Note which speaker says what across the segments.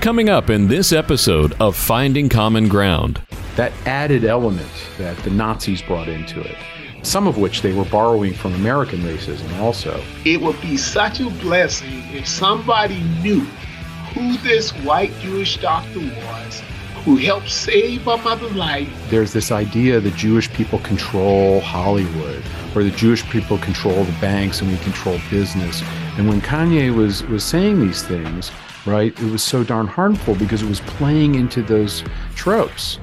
Speaker 1: Coming up in this episode of Finding Common Ground.
Speaker 2: That added element that the Nazis brought into it, some of which they were borrowing from American racism also.
Speaker 3: It would be such a blessing if somebody knew who this white Jewish doctor was who helped save our mother's life.
Speaker 2: There's this idea that Jewish people control Hollywood or the Jewish people control the banks and we control business. And when Kanye was was saying these things, right, it was so darn harmful because it was playing into those tropes.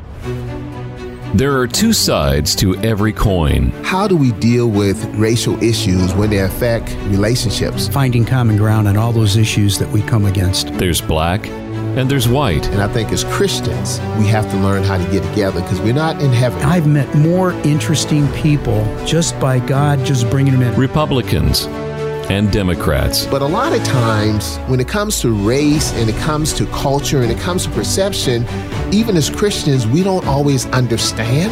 Speaker 1: There are two sides to every coin.
Speaker 4: How do we deal with racial issues when they affect relationships?
Speaker 5: Finding common ground on all those issues that we come against.
Speaker 1: There's black and there's white.
Speaker 4: And I think as Christians, we have to learn how to get together because we're not in heaven.
Speaker 5: I've met more interesting people just by God just bringing them in.
Speaker 1: Republicans and Democrats.
Speaker 4: But a lot of times, when it comes to race and it comes to culture and it comes to perception, even as Christians, we don't always understand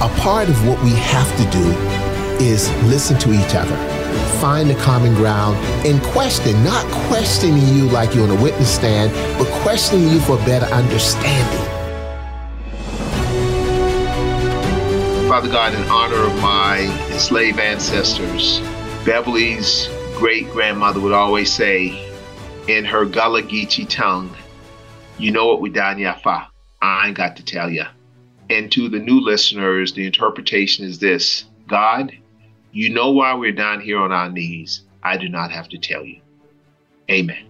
Speaker 4: A part of what we have to do is listen to each other, find the common ground, and question, not questioning you like you're on a witness stand, but questioning you for better understanding.
Speaker 3: Father God, in honor of my enslaved ancestors, Beverly's great grandmother would always say in her Gullah Geechee tongue, You know what we done, Yafa? I ain't got to tell ya. And to the new listeners, the interpretation is this God, you know why we're down here on our knees. I do not have to tell you. Amen.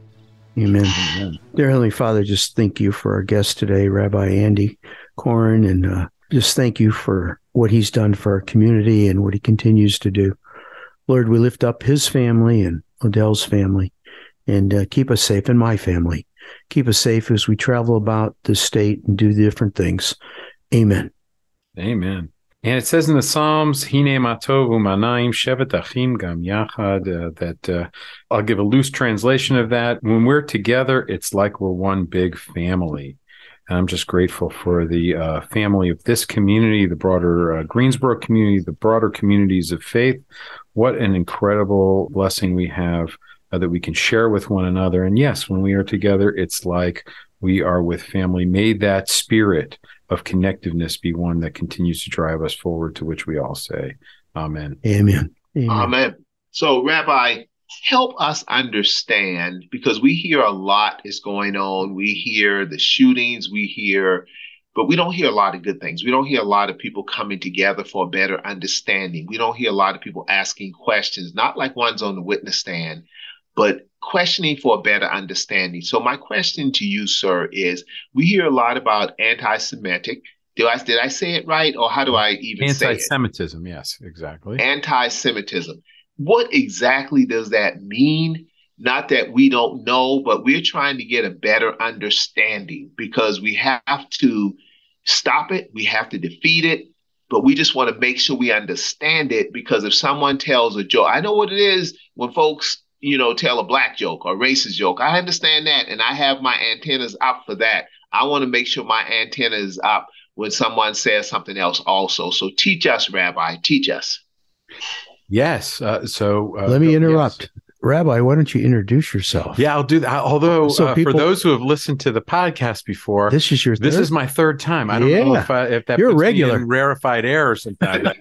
Speaker 5: Amen. Amen. Dear Heavenly Father, just thank you for our guest today, Rabbi Andy Koren, and uh, just thank you for what he's done for our community and what he continues to do. Lord, we lift up his family and Odell's family and uh, keep us safe and my family. Keep us safe as we travel about the state and do different things. Amen.
Speaker 2: Amen. And it says in the Psalms, Hine matov umanaim shevet achim gam yachad, uh, that uh, I'll give a loose translation of that. When we're together, it's like we're one big family. And I'm just grateful for the uh, family of this community, the broader uh, Greensboro community, the broader communities of faith. What an incredible blessing we have uh, that we can share with one another. And yes, when we are together, it's like we are with family. May that spirit of connectiveness be one that continues to drive us forward, to which we all say, Amen.
Speaker 5: Amen.
Speaker 3: Amen. Amen. So, Rabbi, help us understand because we hear a lot is going on. We hear the shootings, we hear, but we don't hear a lot of good things. We don't hear a lot of people coming together for a better understanding. We don't hear a lot of people asking questions, not like ones on the witness stand, but questioning for a better understanding. So my question to you, sir, is we hear a lot about anti-Semitic. Did I did I say it right, or how do I even
Speaker 2: say Anti-Semitism, yes, exactly.
Speaker 3: Anti-Semitism. What exactly does that mean? Not that we don't know, but we're trying to get a better understanding because we have to stop it, we have to defeat it, but we just want to make sure we understand it because if someone tells a joke, I know what it is when folks you know, tell a black joke or racist joke. I understand that, and I have my antennas up for that. I want to make sure my antenna is up when someone says something else also. So teach us, Rabbi, teach us.
Speaker 2: Yes. Uh, so
Speaker 5: uh, let me interrupt. Yes. Rabbi, why don't you introduce yourself?
Speaker 2: Yeah, I'll do that. Although, so uh, people, for those who have listened to the podcast before,
Speaker 5: this is your
Speaker 2: this is my third time. I don't yeah. know if, I, if that
Speaker 5: you're regular
Speaker 2: rarefied air or something.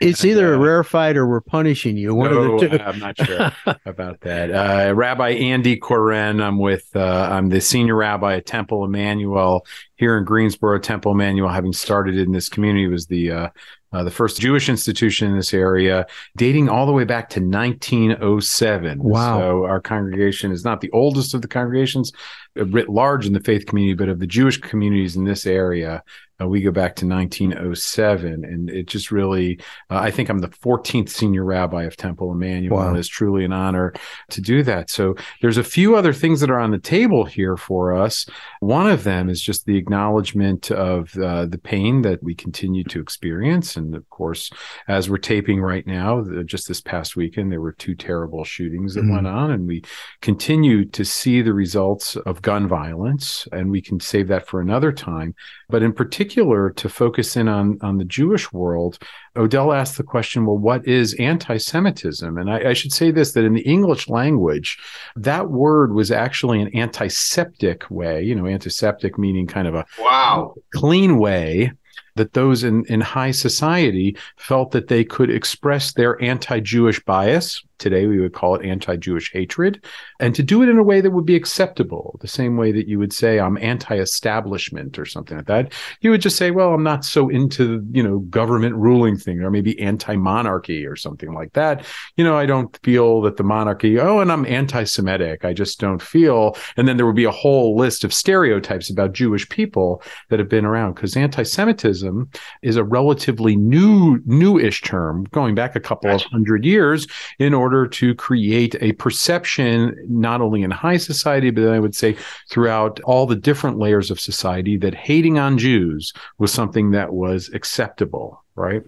Speaker 5: it's either uh, rarefied or we're punishing you. One no, of the two.
Speaker 2: I'm not sure about that. Uh, rabbi Andy Koren. I'm with. Uh, I'm the senior rabbi at Temple Emanuel here in Greensboro, Temple Emanuel, having started in this community, was the uh, uh, the first Jewish institution in this area, dating all the way back to 1907.
Speaker 5: Wow.
Speaker 2: So our congregation is not the oldest of the congregations writ large in the faith community, but of the Jewish communities in this area, uh, we go back to 1907, and it just really, uh, I think I'm the 14th senior rabbi of Temple Emanuel.
Speaker 5: Wow.
Speaker 2: And it's truly an honor to do that. So there's a few other things that are on the table here for us. One of them is just the acknowledgement of uh, the pain that we continue to experience. And of course, as we're taping right now, just this past weekend, there were two terrible shootings that
Speaker 5: Mhm.
Speaker 2: went on, and we continue to see the results of gun violence. And we can save that for another time. But in particular, to focus in on, on the Jewish world, Odell asked the question, well, what is anti Semitism? And I, I should say this that in the English language, that word was actually an antiseptic way, you know, antiseptic meaning kind of a
Speaker 3: Wow.
Speaker 2: clean way that those in, in high society felt that they could express their anti-Jewish bias. Today we would call it anti-Jewish hatred, and to do it in a way that would be acceptable. The same way that you would say I'm anti-establishment or something like that. You would just say, well, I'm not so into you know government ruling thing, or maybe anti-monarchy or something like that. You know, I don't feel that the monarchy. Oh, and I'm anti-Semitic. I just don't feel. And then there would be a whole list of stereotypes about Jewish people that have been around because anti-Semitism is a relatively new, newish term going back a couple of hundred years in order to create a perception not only in high society, but I would say throughout all the different layers of society that hating on Jews was something that was acceptable. Right.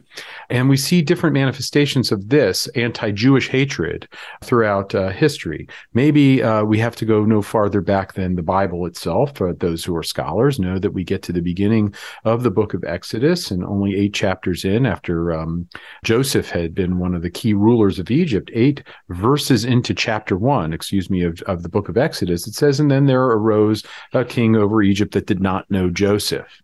Speaker 2: And we see different manifestations of this anti Jewish hatred throughout uh, history. Maybe uh, we have to go no farther back than the Bible itself. Uh, those who are scholars know that we get to the beginning of the book of Exodus and only eight chapters in after um, Joseph had been one of the key rulers of Egypt, eight verses into chapter one, excuse me, of, of the book of Exodus, it says, And then there arose a king over Egypt that did not know Joseph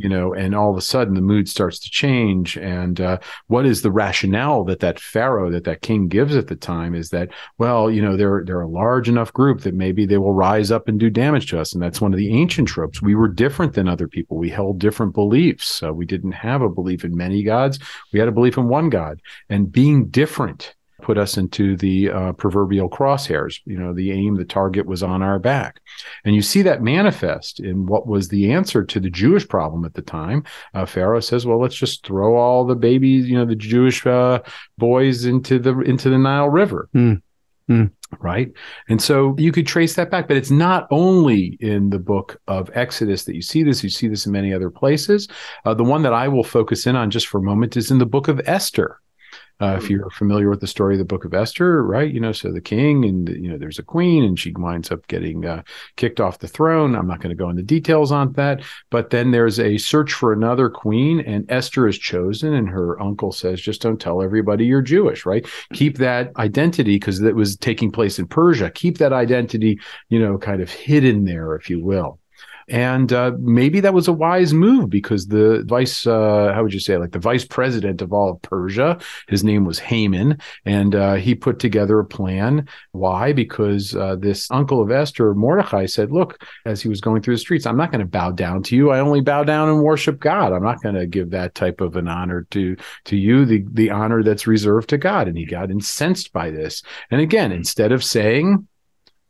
Speaker 2: you know, and all of a sudden the mood starts to change. And uh, what is the rationale that that pharaoh, that that king gives at the time, is that well, you know, they're they're a large enough group that maybe they will rise up and do damage to us, and that's one of the ancient tropes. We were different than other people. We held different beliefs. Uh, we didn't have a belief in many gods. We had a belief in one God, and being different put us into the uh, proverbial crosshairs. You know, the aim, the target was on our back. And you see that manifest in what was the answer to the Jewish problem at the time. Uh, Pharaoh says, well, let's just throw all the babies, you know, the Jewish uh, boys into the into the Nile River.
Speaker 5: Hmm. Hmm.
Speaker 2: Right. And so you could trace that back, but it's not only in the book of Exodus that you see this, you see this in many other places. Uh, the one that I will focus in on just for a moment is in the book of Esther. Uh, if you're familiar with the story of the book of Esther, right? You know, so the king and, you know, there's a queen and she winds up getting uh, kicked off the throne. I'm not going to go into details on that. But then there's a search for another queen and Esther is chosen and her uncle says, just don't tell everybody you're Jewish, right? Keep that identity because it was taking place in Persia. Keep that identity, you know, kind of hidden there, if you will. And uh, maybe that was a wise move because the vice, uh, how would you say, like the vice president of all of Persia, his name was Haman, and uh, he put together a plan. Why? Because uh, this uncle of Esther, Mordecai, said, Look, as he was going through the streets, I'm not going to bow down to you. I only bow down and worship God. I'm not going to give that type of an honor to, to you, the, the honor that's reserved to God. And he got incensed by this. And again, instead of saying,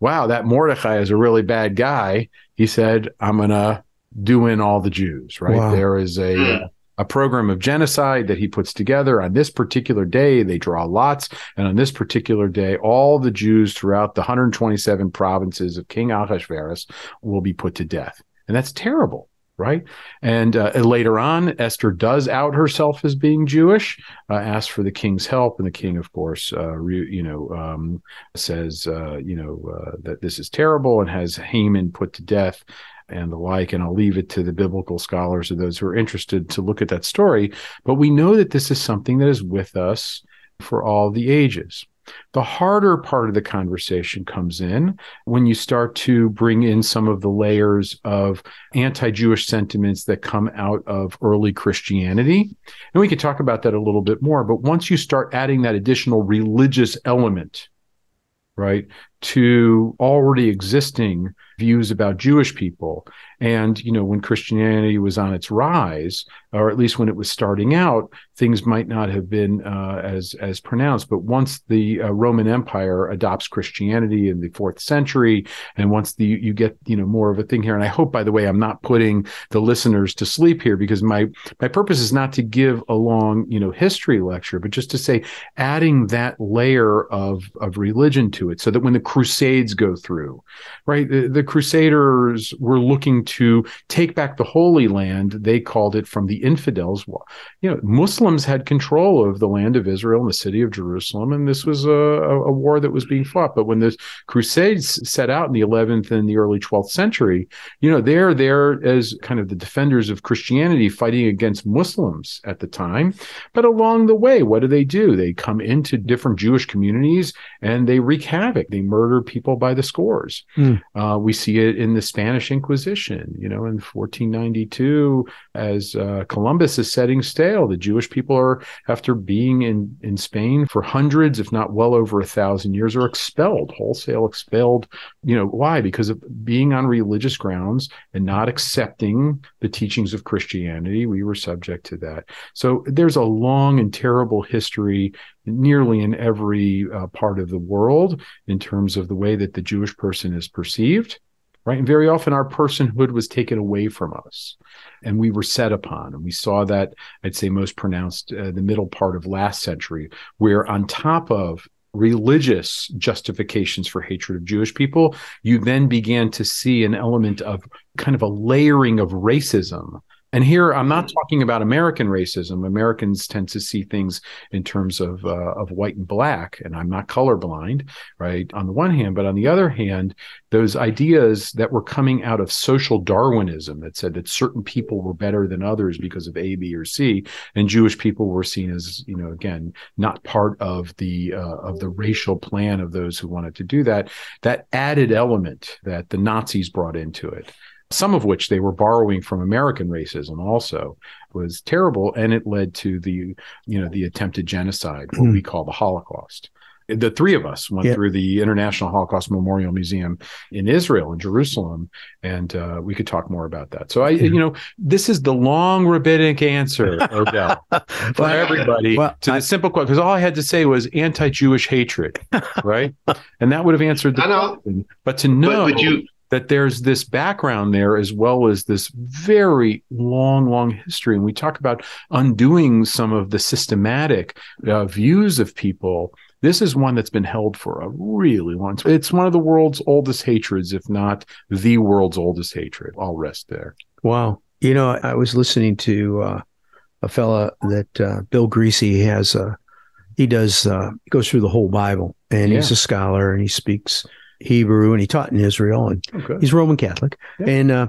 Speaker 2: wow, that Mordecai is a really bad guy. He said, I'm going to do in all the Jews, right?
Speaker 5: Wow.
Speaker 2: There is a, uh, a program of genocide that he puts together on this particular day. They draw lots. And on this particular day, all the Jews throughout the 127 provinces of King Ahasuerus will be put to death. And that's terrible. Right. And uh, later on, Esther does out herself as being Jewish, uh, asks for the king's help. And the king, of course, uh, re- you know, um, says, uh, you know, uh, that this is terrible and has Haman put to death and the like. And I'll leave it to the biblical scholars or those who are interested to look at that story. But we know that this is something that is with us for all the ages. The harder part of the conversation comes in when you start to bring in some of the layers of anti Jewish sentiments that come out of early Christianity. And we could talk about that a little bit more. But once you start adding that additional religious element, right, to already existing views about Jewish people. And, you know, when Christianity was on its rise, or at least when it was starting out, things might not have been uh, as as pronounced. But once the uh, Roman Empire adopts Christianity in the fourth century, and once the you get you know more of a thing here, and I hope, by the way, I'm not putting the listeners to sleep here because my my purpose is not to give a long you know history lecture, but just to say adding that layer of of religion to it, so that when the Crusades go through, right, the, the Crusaders were looking to take back the Holy Land. They called it from the infidels. You know, Muslims had control of the land of Israel and the city of Jerusalem, and this was a, a war that was being fought. But when the Crusades set out in the 11th and the early 12th century, you know, they're there as kind of the defenders of Christianity fighting against Muslims at the time. But along the way, what do they do? They come into different Jewish communities and they wreak havoc. They murder people by the scores. Mm. Uh, we see it in the Spanish Inquisition you know, in 1492, as uh, Columbus is setting sail, the Jewish people are, after being in, in Spain for hundreds, if not well over a thousand years, are expelled, wholesale expelled. You know, why? Because of being on religious grounds and not accepting the teachings of Christianity. We were subject to that. So there's a long and terrible history nearly in every uh, part of the world in terms of the way that the Jewish person is perceived right? And very often our personhood was taken away from us and we were set upon. And we saw that, I'd say, most pronounced uh, the middle part of last century, where on top of religious justifications for hatred of Jewish people, you then began to see an element of kind of a layering of racism and here, I'm not talking about American racism. Americans tend to see things in terms of uh, of white and black, and I'm not colorblind, right? On the one hand, but on the other hand, those ideas that were coming out of social Darwinism that said that certain people were better than others because of A, B, or C, and Jewish people were seen as, you know, again, not part of the uh, of the racial plan of those who wanted to do that. That added element that the Nazis brought into it some of which they were borrowing from American racism also was terrible. And it led to the, you know, the attempted genocide, what mm. we call the Holocaust. The three of us went yeah. through the International Holocaust Memorial Museum in Israel, in Jerusalem, and uh, we could talk more about that. So I, you know, this is the long rabbinic answer, Odell, for everybody well, to I, the simple question. Because all I had to say was anti-Jewish hatred, right? and that would have answered the question. But to know, but, but you that there's this background there as well as this very long, long history. And we talk about undoing some of the systematic uh, views of people. This is one that's been held for a really long time. It's one of the world's oldest hatreds, if not the world's oldest hatred. I'll rest there.
Speaker 5: Wow. You know, I was listening to uh, a fella that uh, Bill Creasy has a, he does, uh, goes through the whole Bible and yeah. he's a scholar and he speaks Hebrew and he taught in Israel and okay. he's Roman Catholic. Yeah. And uh,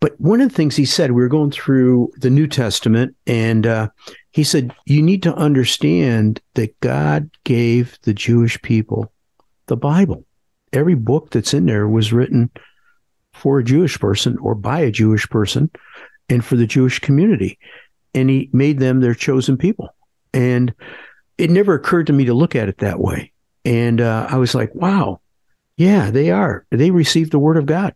Speaker 5: but one of the things he said, we were going through the New Testament, and uh, he said you need to understand that God gave the Jewish people the Bible. Every book that's in there was written for a Jewish person or by a Jewish person, and for the Jewish community, and he made them their chosen people. And it never occurred to me to look at it that way. And uh, I was like, wow, yeah, they are. They received the word of God.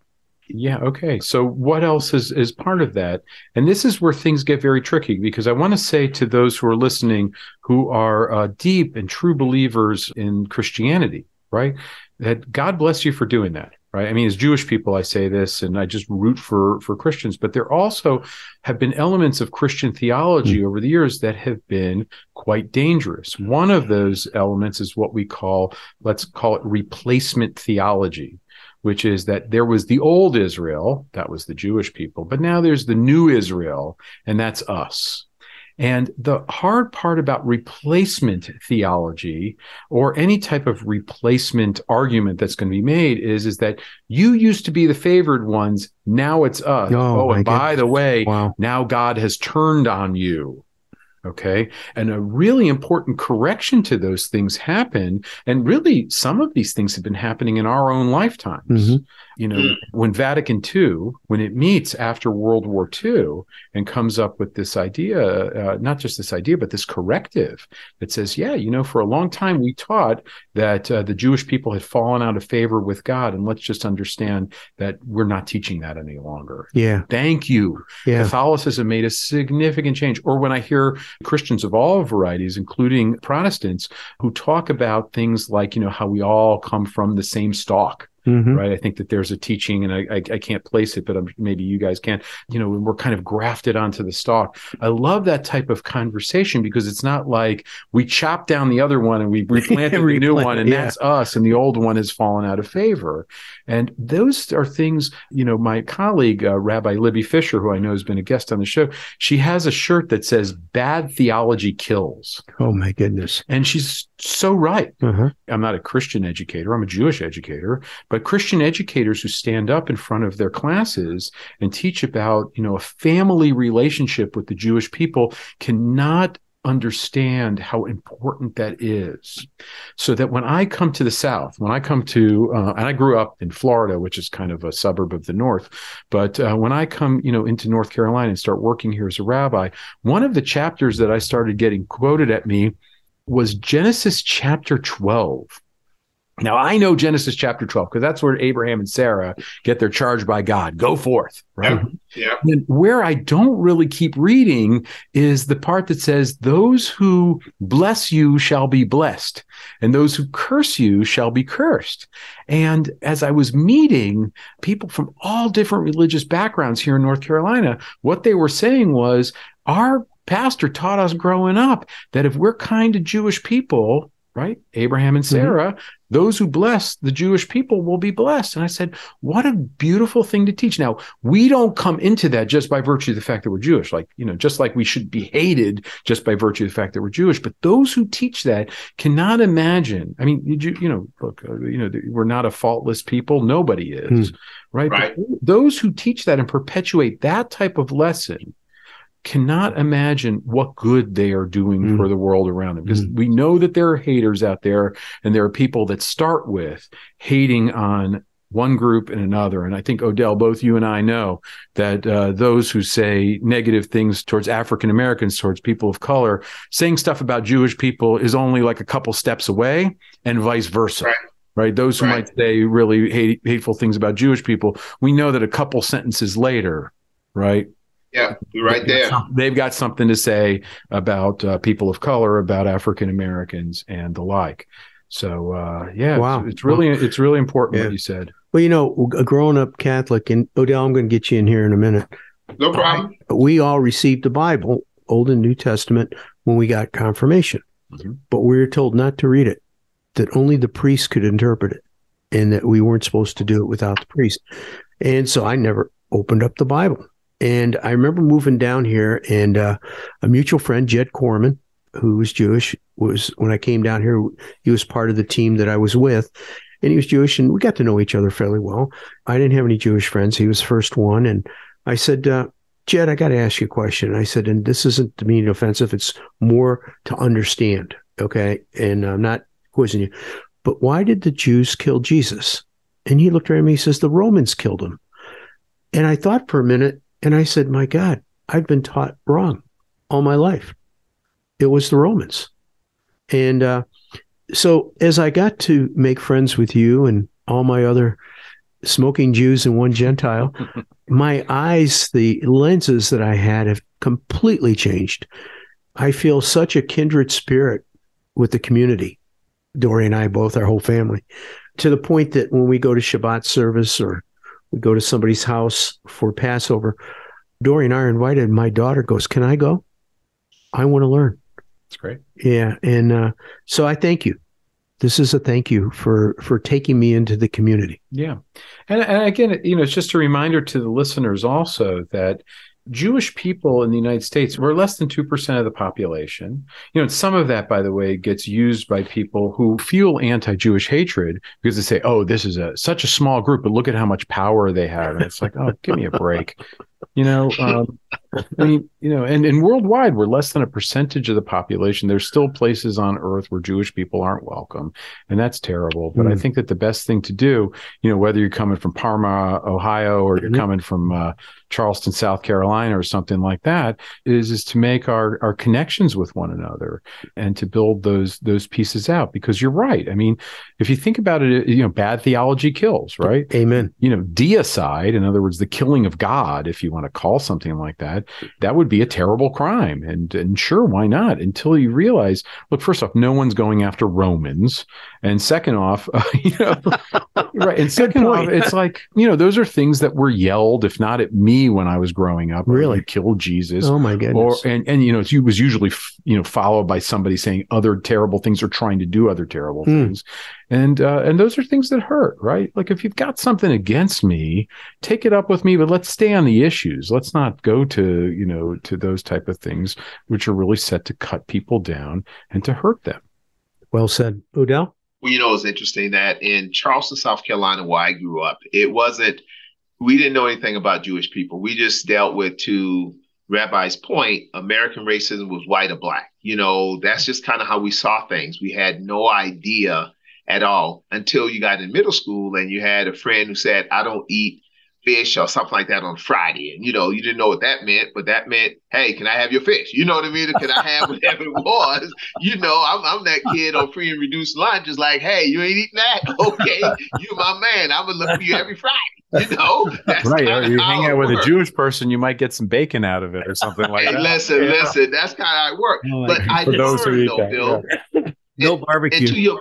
Speaker 2: Yeah. Okay. So what else is is part of that? And this is where things get very tricky because I want to say to those who are listening who are uh, deep and true believers in Christianity, right? That God bless you for doing that right? I mean as jewish people i say this and i just root for for christians but there also have been elements of christian theology mm. over the years that have been quite dangerous. One of those elements is what we call let's call it replacement theology which is that there was the old israel that was the jewish people but now there's the new israel and that's us and the hard part about replacement theology or any type of replacement argument that's going to be made is, is that you used to be the favored ones. Now it's us. Oh, oh and by the way, wow. now God has turned on you. Okay. And a really important correction to those things happen. And really, some of these things have been happening in our own lifetimes.
Speaker 5: Mm-hmm.
Speaker 2: You know, when Vatican II, when it meets after World War II and comes up with this idea, uh, not just this idea, but this corrective that says, yeah, you know, for a long time we taught that uh, the Jewish people had fallen out of favor with God. And let's just understand that we're not teaching that any longer.
Speaker 5: Yeah.
Speaker 2: Thank you.
Speaker 5: Yeah.
Speaker 2: Catholicism made a significant change. Or when I hear Christians of all varieties, including Protestants, who talk about things like, you know, how we all come from the same stock.
Speaker 5: Mhm.
Speaker 2: Right. I think that there's a teaching, and I, I, I can't place it, but I'm, maybe you guys can. You know, we're kind of grafted onto the stalk. I love that type of conversation because it's not like we chop down the other one and we replanted the new one, and
Speaker 5: yeah.
Speaker 2: that's us, and the old one has fallen out of favor. And those are things, you know, my colleague, uh, Rabbi Libby Fisher, who I know has been a guest on the show, she has a shirt that says, Bad theology kills.
Speaker 5: Oh my goodness.
Speaker 2: And she's so right.
Speaker 5: Uh-huh.
Speaker 2: I'm not a Christian educator, I'm a Jewish educator, but Christian educators who stand up in front of their classes and teach about, you know, a family relationship with the Jewish people cannot understand how important that is. So that when I come to the South, when I come to, uh, and I grew up in Florida, which is kind of a suburb of the North, but uh, when I come, you know, into North Carolina and start working here as a rabbi, one of the chapters that I started getting quoted at me was Genesis chapter 12. Now I know Genesis chapter 12 because that's where Abraham and Sarah get their charge by God. Go forth, right?
Speaker 3: Yeah.
Speaker 2: And where I don't really keep reading is the part that says, Those who bless you shall be blessed, and those who curse you shall be cursed. And as I was meeting people from all different religious backgrounds here in North Carolina, what they were saying was, Our pastor taught us growing up that if we're kind to Jewish people, right? Abraham and Sarah, those who bless the Jewish people will be blessed. And I said, what a beautiful thing to teach. Now, we don't come into that just by virtue of the fact that we're Jewish, like, you know, just like we should be hated just by virtue of the fact that we're Jewish. But those who teach that cannot imagine. I mean, you, you know, look, uh, you know, we're not a faultless people. Nobody is, right?
Speaker 3: Right.
Speaker 2: But those who teach that and perpetuate that type of lesson cannot imagine what good they are doing
Speaker 5: Mm.
Speaker 2: for the world around them because we know that there are haters out there and there are people that start with hating on one group and another and i think odell both you and i know that uh, those who say negative things towards african americans towards people of color saying stuff about jewish people is only like a couple steps away and vice versa
Speaker 3: Right.
Speaker 2: right those who
Speaker 3: Right.
Speaker 2: might say really hate, hateful things about jewish people we know that a couple sentences later right
Speaker 3: Yeah. You're right there.
Speaker 2: They've got something to say about uh, people of color, about African Americans, and the like. So, uh, yeah,
Speaker 5: Wow.
Speaker 2: it's, it's really it's really important
Speaker 5: Yeah.
Speaker 2: what you said.
Speaker 5: Well, you know, a grown up Catholic, and Odell, I'm going to get you in here in a minute.
Speaker 3: No problem.
Speaker 5: We all received the Bible, Old and New Testament, when we got confirmation,
Speaker 2: Mhm.
Speaker 5: but we were told not to read it, that only the priest could interpret it, and that we weren't supposed to do it without the priest. And so I never opened up the Bible. And I remember moving down here, and uh, a mutual friend, Jed Corman, who was Jewish, was when I came down here, he was part of the team that I was with. And he was Jewish, and we got to know each other fairly well. I didn't have any Jewish friends. He was the first one. And I said, uh, Jed, I got to ask you a question. I said, and this isn't to mean offensive, it's more to understand. Okay. And I'm not quizzing you, but why did the Jews kill Jesus? And he looked at me, he says, the Romans killed him. And I thought for a minute, and I said, my God, I've been taught wrong all my life. It was the Romans. And uh, so as I got to make friends with you and all my other smoking Jews and one Gentile, my eyes, the lenses that I had have completely changed. I feel such a kindred spirit with the community. Dory and I both, our whole family, to the point that when we go to Shabbat service or we go to somebody's house for Passover, Dory and I are invited. My daughter goes, Can I go? I want to learn.
Speaker 2: It's great.
Speaker 5: Yeah. And uh, so I thank you. This is a thank you for for taking me into the community.
Speaker 2: Yeah, and and again, you know, it's just a reminder to the listeners also that Jewish people in the United States we're less than two percent of the population. You know, and some of that, by the way, gets used by people who feel anti-Jewish hatred because they say, "Oh, this is a such a small group, but look at how much power they have," and it's like, "Oh, give me a break." You know, um, I mean, you know, and, and worldwide, we're less than a percentage of the population. There's still places on earth where Jewish people aren't welcome, and that's terrible. But mm. I think that the best thing to do, you know, whether you're coming from Parma, Ohio, or you're mm-hmm. coming from uh, Charleston, South Carolina, or something like that, is is to make our our connections with one another and to build those those pieces out. Because you're right. I mean, if you think about it, you know, bad theology kills, right?
Speaker 5: Amen.
Speaker 2: You know, deicide, in other words, the killing of God, if you want to call something like that, that would be a terrible crime. And and sure, why not? Until you realize, look, first off, no one's going after Romans, and second off, uh, you know, right, and second off, it's like you know, those are things that were yelled, if not at me when I was growing up.
Speaker 5: Really,
Speaker 2: killed Jesus.
Speaker 5: Oh my goodness.
Speaker 2: Or and and you know, it was usually you know followed by somebody saying other terrible things or trying to do other terrible mm. things and uh, and those are things that hurt right like if you've got something against me take it up with me but let's stay on the issues let's not go to you know to those type of things which are really set to cut people down and to hurt them
Speaker 5: well said odell
Speaker 3: well you know it's interesting that in charleston south carolina where i grew up it wasn't we didn't know anything about jewish people. We just dealt with to rabbi's point american racism was white or black. You know that's just kind of how we saw things. We had no idea at all until you got in middle school and you had a friend who said, I don't eat fish or something like that on Friday. And, you know, you didn't know what that meant, but that meant, hey, can I have your fish? You know what I mean? Can I have whatever it was? You know, I'm, I'm that kid on free and reduced lunch, just like, hey, you ain't eating that? Okay, you my man. I'm going to look for you every Friday. You know,
Speaker 2: right. You hang out with a Jewish person, you might get some bacon out of it or something like
Speaker 3: hey,
Speaker 2: that.
Speaker 3: Listen, yeah. listen, that's kind of how it works. but I learned, though, that, Bill.
Speaker 5: Yeah. no barbecue.
Speaker 3: And to your,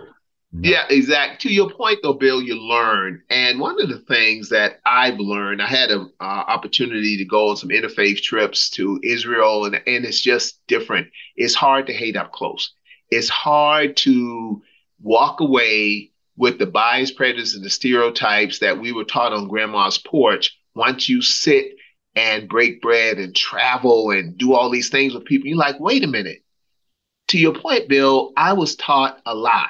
Speaker 3: yeah, exactly. To your point, though, Bill, you learn, and one of the things that I've learned, I had an uh, opportunity to go on some interfaith trips to Israel, and and it's just different. It's hard to hate up close. It's hard to walk away with the bias, prejudice, and the stereotypes that we were taught on Grandma's porch. Once you sit and break bread and travel and do all these things with people, you're like, wait a minute. To your point, Bill, I was taught a lie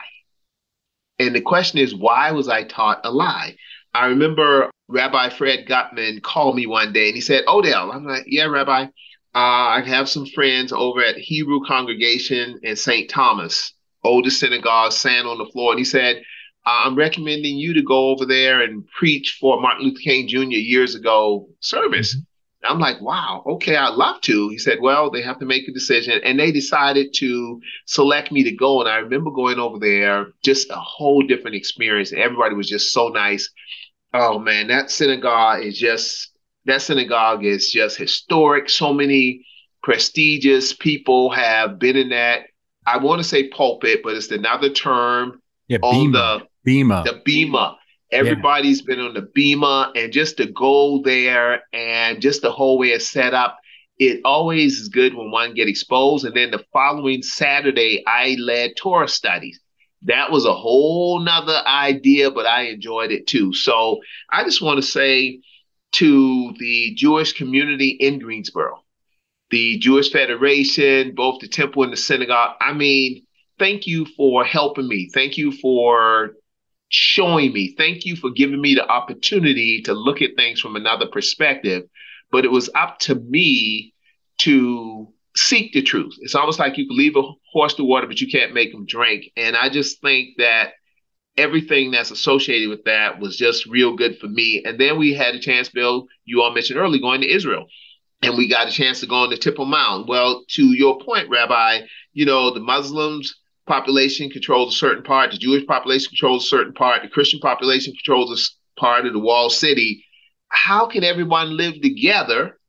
Speaker 3: and the question is, why was I taught a lie? I remember Rabbi Fred Guttman called me one day and he said, Odell, I'm like, yeah, Rabbi, uh, I have some friends over at Hebrew Congregation in St. Thomas, oldest synagogue, sand on the floor. And he said, uh, I'm recommending you to go over there and preach for Martin Luther King Jr. years ago service. Mm-hmm. I'm like, wow, okay, I'd love to. He said, well, they have to make a decision. And they decided to select me to go. And I remember going over there, just a whole different experience. Everybody was just so nice. Oh man, that synagogue is just, that synagogue is just historic. So many prestigious people have been in that. I want to say pulpit, but it's another term
Speaker 2: yeah, on the
Speaker 3: Bema. The Bema. Everybody's yeah. been on the Bema, and just to go there and just the whole way it's set up, it always is good when one get exposed. And then the following Saturday, I led Torah studies. That was a whole nother idea, but I enjoyed it too. So I just want to say to the Jewish community in Greensboro, the Jewish Federation, both the temple and the synagogue. I mean, thank you for helping me. Thank you for showing me. Thank you for giving me the opportunity to look at things from another perspective. But it was up to me to seek the truth. It's almost like you can leave a horse to water, but you can't make him drink. And I just think that everything that's associated with that was just real good for me. And then we had a chance, Bill, you all mentioned earlier, going to Israel. And we got a chance to go on the Temple Mount. Well, to your point, Rabbi, you know, the Muslims population controls a certain part, the Jewish population controls a certain part, the Christian population controls a part of the walled city. How can everyone live together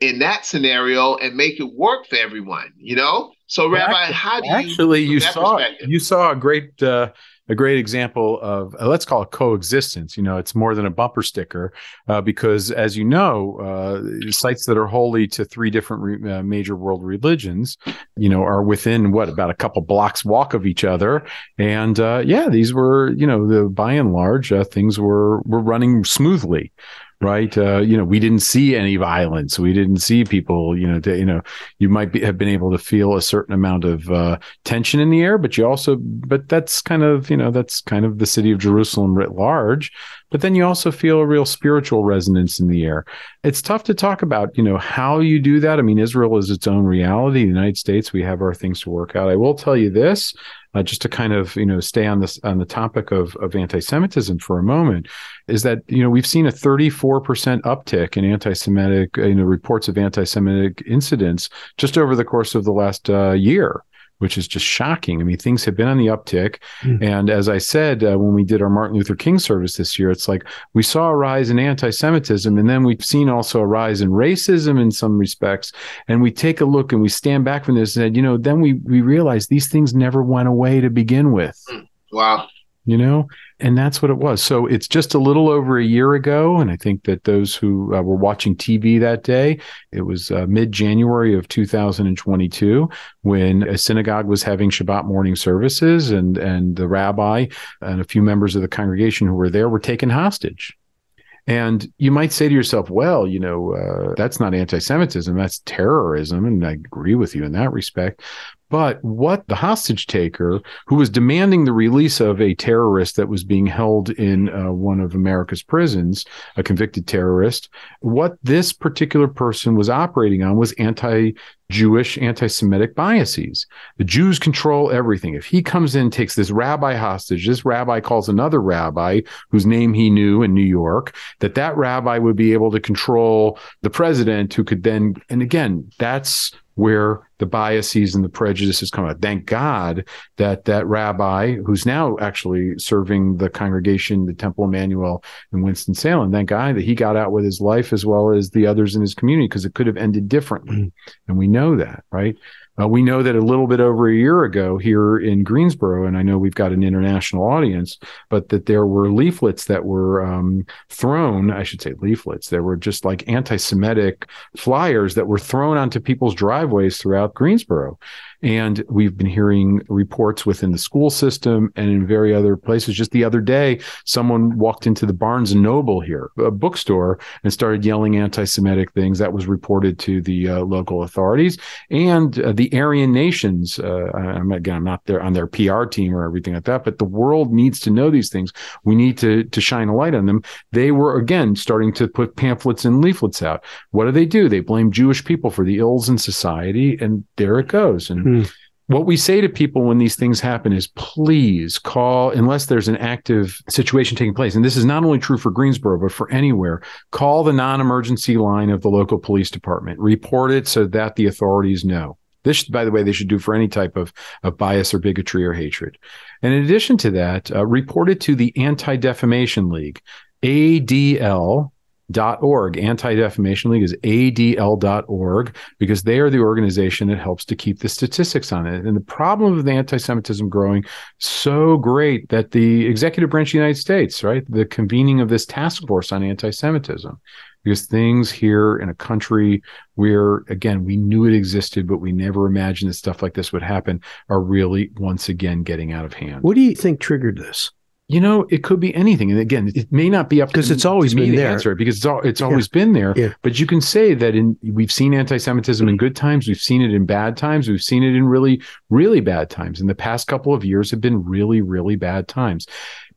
Speaker 3: in that scenario and make it work for everyone? You know. So, Rabbi, actually, how do you
Speaker 2: actually you saw you saw a great uh, a great example of uh, let's call it coexistence. You know, it's more than a bumper sticker uh, because, as you know, uh, sites that are holy to three different re- uh, major world religions, you know, are within what about a couple blocks walk of each other. And uh, yeah, these were, you know, the by and large uh, things were were running smoothly right? Uh, you know, we didn't see any violence. We didn't see people, you know, to, you know, you might be, have been able to feel a certain amount of uh, tension in the air, but you also, but that's kind of, you know, that's kind of the city of Jerusalem writ large. But then you also feel a real spiritual resonance in the air. It's tough to talk about, you know, how you do that. I mean, Israel is its own reality. The United States, we have our things to work out. I will tell you this uh, just to kind of you know stay on this on the topic of of anti-Semitism for a moment, is that you know we've seen a 34 percent uptick in anti-Semitic you know reports of anti-Semitic incidents just over the course of the last uh, year which is just shocking. I mean, things have been on the uptick. Mm. And as I said, uh, when we did our Martin Luther King service this year, it's like we saw a rise in anti Semitism, and then we've seen also a rise in racism in some respects. And we take a look and we stand back from this and said, you know, then we, we realize these things never went away to begin with.
Speaker 3: Hmm. Wow
Speaker 2: you know and that's what it was so it's just a little over a year ago and i think that those who uh, were watching tv that day it was uh, mid-january of 2022 when a synagogue was having shabbat morning services and and the rabbi and a few members of the congregation who were there were taken hostage and you might say to yourself, well, you know, uh, that's not anti Semitism, that's terrorism. And I agree with you in that respect. But what the hostage taker, who was demanding the release of a terrorist that was being held in uh, one of America's prisons, a convicted terrorist, what this particular person was operating on was anti Jewish anti Semitic biases. The Jews control everything. If he comes in, takes this rabbi hostage, this rabbi calls another rabbi whose name he knew in New York, that that rabbi would be able to control the president who could then, and again, that's where the biases and the prejudices come out. Thank God that that rabbi, who's now actually serving the congregation, the Temple Emanuel in Winston Salem, thank God that he got out with his life as well as the others in his community because it could have ended differently, mm. and we know that, right? Uh, we know that a little bit over a year ago here in Greensboro, and I know we've got an international audience, but that there were leaflets that were um, thrown, I should say leaflets, there were just like anti Semitic flyers that were thrown onto people's driveways throughout Greensboro. And we've been hearing reports within the school system and in very other places. Just the other day, someone walked into the Barnes and Noble here, a bookstore, and started yelling anti-Semitic things. That was reported to the uh, local authorities and uh, the Aryan nations. Uh, I'm, again, I'm not there on their PR team or everything like that, but the world needs to know these things. We need to to shine a light on them. They were again starting to put pamphlets and leaflets out. What do they do? They blame Jewish people for the ills in society, and there it goes. And Mm. What we say to people when these things happen is please call, unless there's an active situation taking place. And this is not only true for Greensboro, but for anywhere. Call the non emergency line of the local police department. Report it so that the authorities know. This, by the way, they should do for any type of, of bias or bigotry or hatred. And in addition to that, uh, to the Anti Defamation League, ADL, dot org. Anti-Defamation League is adl.org because they are the organization that helps to keep the statistics on it. And the problem of the anti-Semitism growing so great that the executive branch of the United States, right, the convening of this task force on anti-Semitism, because things here in a country where again we knew it existed but we never imagined that stuff like this would happen are really once again getting out of hand
Speaker 5: what do you think triggered this
Speaker 2: you know, it could be anything. And again, it may not be up
Speaker 5: because it's always been there. Answer
Speaker 2: because it's all, it's yeah. always been there. Yeah. But you can say that in we've seen anti-Semitism in good times, we've seen it in bad times, we've seen it in really, really bad times. And the past couple of years have been really, really bad times.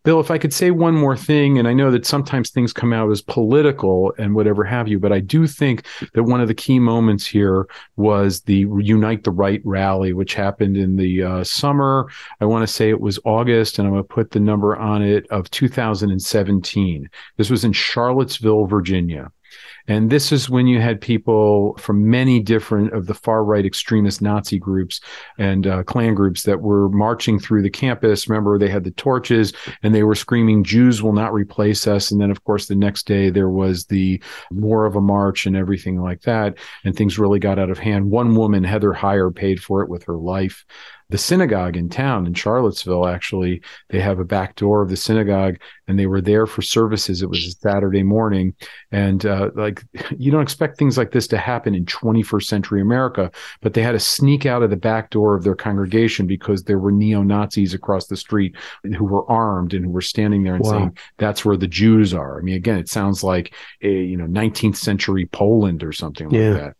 Speaker 2: Bill, if I could say one more thing, and I know that sometimes things come out as political and whatever have you, but I do think that one of the key moments here was the Unite the Right rally, which happened in the uh, summer. I want to say it was August, and I'm going to put the number on it of 2017. This was in Charlottesville, Virginia. And this is when you had people from many different of the far right extremist Nazi groups and uh, Klan groups that were marching through the campus. Remember, they had the torches and they were screaming, Jews will not replace us. And then, of course, the next day there was the more of a march and everything like that. And things really got out of hand. One woman, Heather Heyer, paid for it with her life. The synagogue in town in Charlottesville. Actually, they have a back door of the synagogue, and they were there for services. It was a Saturday morning, and uh, like you don't expect things like this to happen in 21st century America, but they had to sneak out of the back door of their congregation because there were neo Nazis across the street who were armed and who were standing there and wow. saying that's where the Jews are. I mean, again, it sounds like a you know 19th century Poland or something yeah. like that.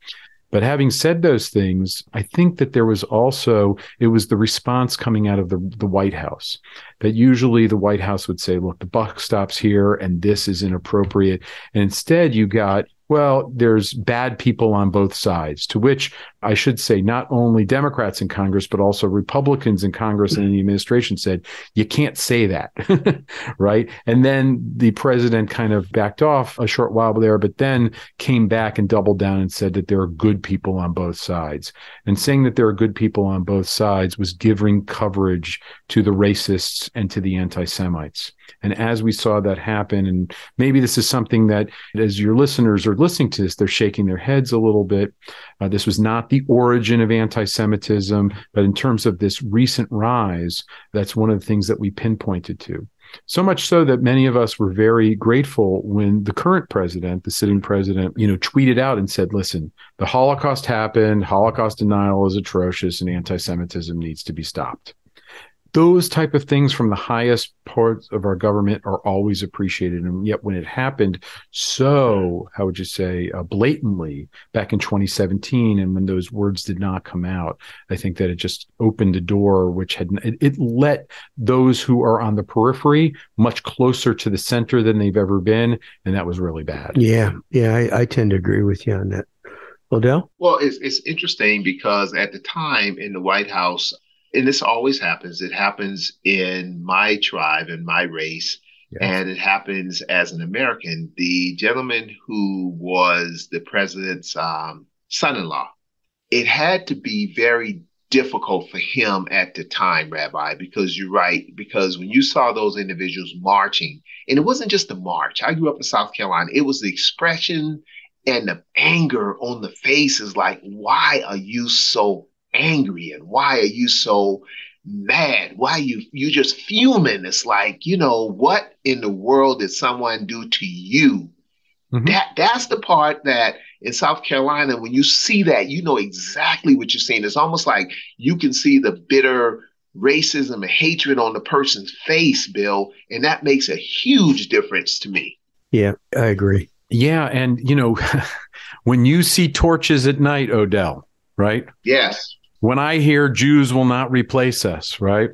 Speaker 2: But having said those things, I think that there was also it was the response coming out of the, the White House that usually the White House would say, look, the buck stops here and this is inappropriate. And instead you got well, there's bad people on both sides, to which I should say not only Democrats in Congress, but also Republicans in Congress and in the administration said, you can't say that. right. And then the president kind of backed off a short while there, but then came back and doubled down and said that there are good people on both sides. And saying that there are good people on both sides was giving coverage to the racists and to the anti Semites. And as we saw that happen, and maybe this is something that as your listeners are listening to this, they're shaking their heads a little bit. Uh, this was not the origin of anti Semitism, but in terms of this recent rise, that's one of the things that we pinpointed to. So much so that many of us were very grateful when the current president, the sitting president, you know, tweeted out and said, listen, the Holocaust happened, Holocaust denial is atrocious, and anti Semitism needs to be stopped those type of things from the highest parts of our government are always appreciated. And yet when it happened so how would you say uh, blatantly back in 2017 and when those words did not come out i think that it just opened a door which had it, it let those who are on the periphery much closer to the center than they've ever been and that was really bad.
Speaker 5: Yeah yeah i, I tend to agree with you on that. Odell?
Speaker 3: Well, it's, it's interesting because at the time in the White House, and this always happens. It happens in my tribe and my race, yes. and it happens as an American. The gentleman who was the president's um, son-in-law, it had to be very difficult for him at the time, Rabbi, because you're right. Because when you saw those individuals marching, and it wasn't just the march. I grew up in South Carolina. It was the expression and the anger on the faces, like, why are you so angry and why are you so mad? Why you you just fuming? It's like, you know, what in the world did someone do to you? Mm-hmm. That that's the part that in South Carolina, when you see that, you know exactly what you're seeing. It's almost like you can see the bitter racism and hatred on the person's face, Bill, and that makes a huge difference to me.
Speaker 5: Yeah, I agree.
Speaker 2: Yeah, and you know, when you see torches at night, Odell, right?
Speaker 3: Yes
Speaker 2: when I hear Jews will not replace us, right?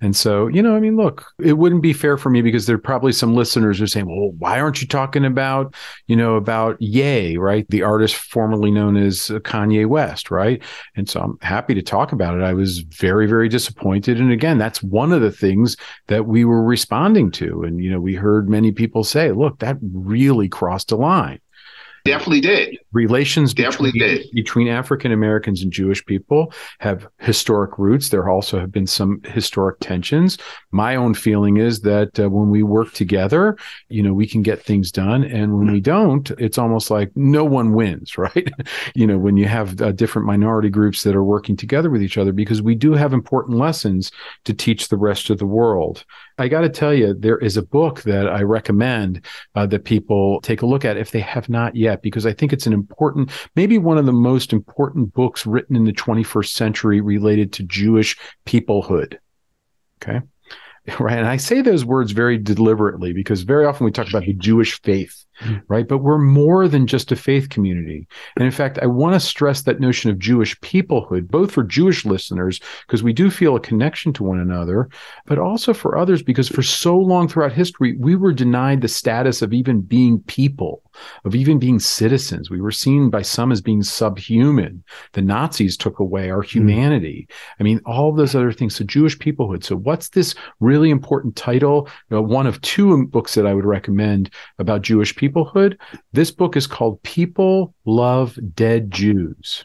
Speaker 2: And so, you know, I mean, look, it wouldn't be fair for me because there are probably some listeners who are saying, well, why aren't you talking about, you know, about Ye, right? The artist formerly known as Kanye West, right? And so I'm happy to talk about it. I was very, very disappointed. And again, that's one of the things that we were responding to. And, you know, we heard many people say, look, that really crossed a line.
Speaker 3: Definitely did.
Speaker 2: Relations
Speaker 3: Definitely
Speaker 2: between,
Speaker 3: did.
Speaker 2: between African Americans and Jewish people have historic roots. There also have been some historic tensions. My own feeling is that uh, when we work together, you know, we can get things done. And when we don't, it's almost like no one wins, right? you know, when you have uh, different minority groups that are working together with each other, because we do have important lessons to teach the rest of the world. I got to tell you, there is a book that I recommend uh, that people take a look at if they have not yet, because I think it's an important, maybe one of the most important books written in the 21st century related to Jewish peoplehood. Okay. Right. And I say those words very deliberately because very often we talk about the Jewish faith. Right? But we're more than just a faith community. And in fact, I want to stress that notion of Jewish peoplehood, both for Jewish listeners, because we do feel a connection to one another, but also for others, because for so long throughout history, we were denied the status of even being people, of even being citizens. We were seen by some as being subhuman. The Nazis took away our mm. humanity. Mm. I mean, all those other things. So, Jewish peoplehood. So, what's this really important title? Uh, one of two books that I would recommend about Jewish people peoplehood. This book is called People Love Dead Jews.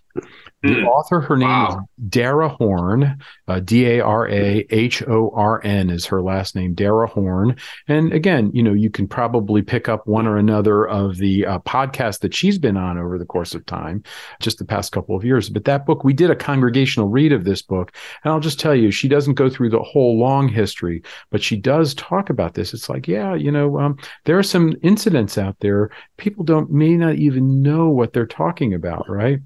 Speaker 2: The
Speaker 3: Hmm.
Speaker 2: author, her name
Speaker 3: Wow.
Speaker 2: is Dara Horn, uh, D A R A H O R N is her last name, Dara Horn. And again, you know, you can probably pick up one or another of the uh, podcasts that she's been on over the course of time, just the past couple of years. But that book, we did a congregational read of this book. And I'll just tell you, she doesn't go through the whole long history, but she does talk about this. It's like, yeah, you know, um, there are some incidents out there. People don't, may not even know what they're talking about, right?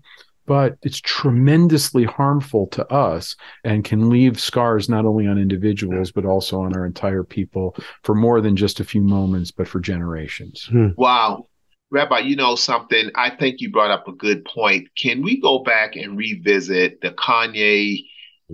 Speaker 2: But it's tremendously harmful to us and can leave scars not only on individuals but also on our entire people for more than just a few moments but for generations hmm.
Speaker 3: Wow. Rabbi, you know something? I think you brought up a good point. Can we go back and revisit the Kanye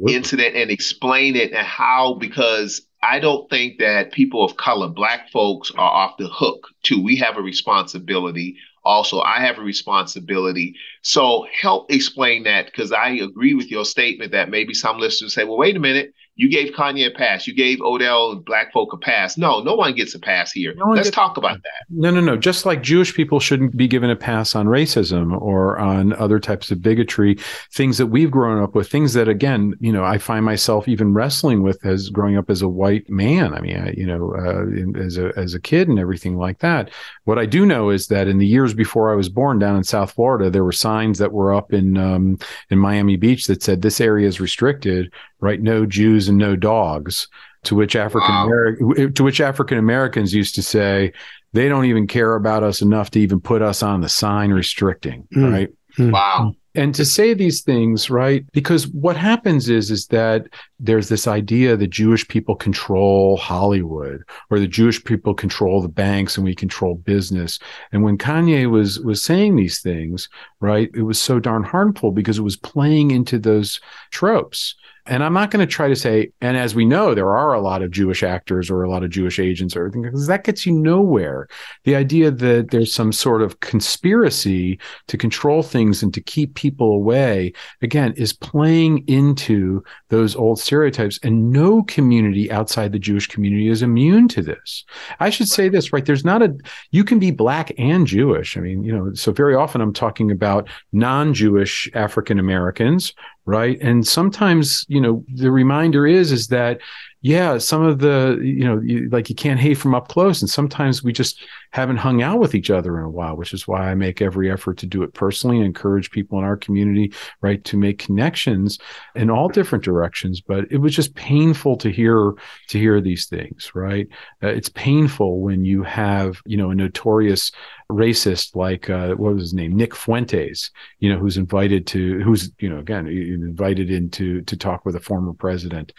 Speaker 3: incident and explain it and how? Because I don't think that people of color, black folks, are off the hook too. We have a responsibility. Also, I have a responsibility. So help explain that because I agree with your statement that maybe some listeners say, well, wait a minute. You gave Kanye a pass. You gave Odell black folk a pass. No, no one gets a pass here.
Speaker 2: No
Speaker 3: Let's
Speaker 2: gets-
Speaker 3: talk about that.
Speaker 2: no no no just like jewish people shouldn't be given a pass on racism or on other types of bigotry things that we've grown up with things that again you know i find myself even wrestling with as growing up as a white man i mean I, you know uh, in, as a as a kid and everything like that what i do know is that in the years before i was born down in south florida there were signs that were up in um, in miami beach that said this area is restricted right? No jews and no dogs. To which african American to which african americans used to say they don't even care about us enough to even put us on the sign restricting
Speaker 5: Mm.
Speaker 2: right?
Speaker 3: Wow.
Speaker 2: and to say these things right because what happens is is that there's this idea that jewish people control hollywood or the jewish people control the banks and we control business. And when kanye was was saying these things right it was so darn harmful because it was playing into those tropes and I'm not going to try to say, and as we know, there are a lot of Jewish actors or a lot of Jewish agents or everything, because that gets you nowhere. The idea that there's some sort of conspiracy to control things and to keep people away, again, is playing into those old stereotypes. And no community outside the Jewish community is immune to this. I should say this, right? There's not a, you can be black and Jewish. I mean, you know, so very often I'm talking about non Jewish African Americans right and sometimes you know the reminder is is that yeah some of the you know you, like you can't hate from up close and sometimes we just haven't hung out with each other in a while which is why i make every effort to do it personally and encourage people in our community right to make connections in all different directions. But it was just painful to hear to hear these things right? Uh, it's painful when you have you know a notorious racist like uh, what was his name? Nick fuentes you know who's invited to who's you know again invited in to to talk with a former president.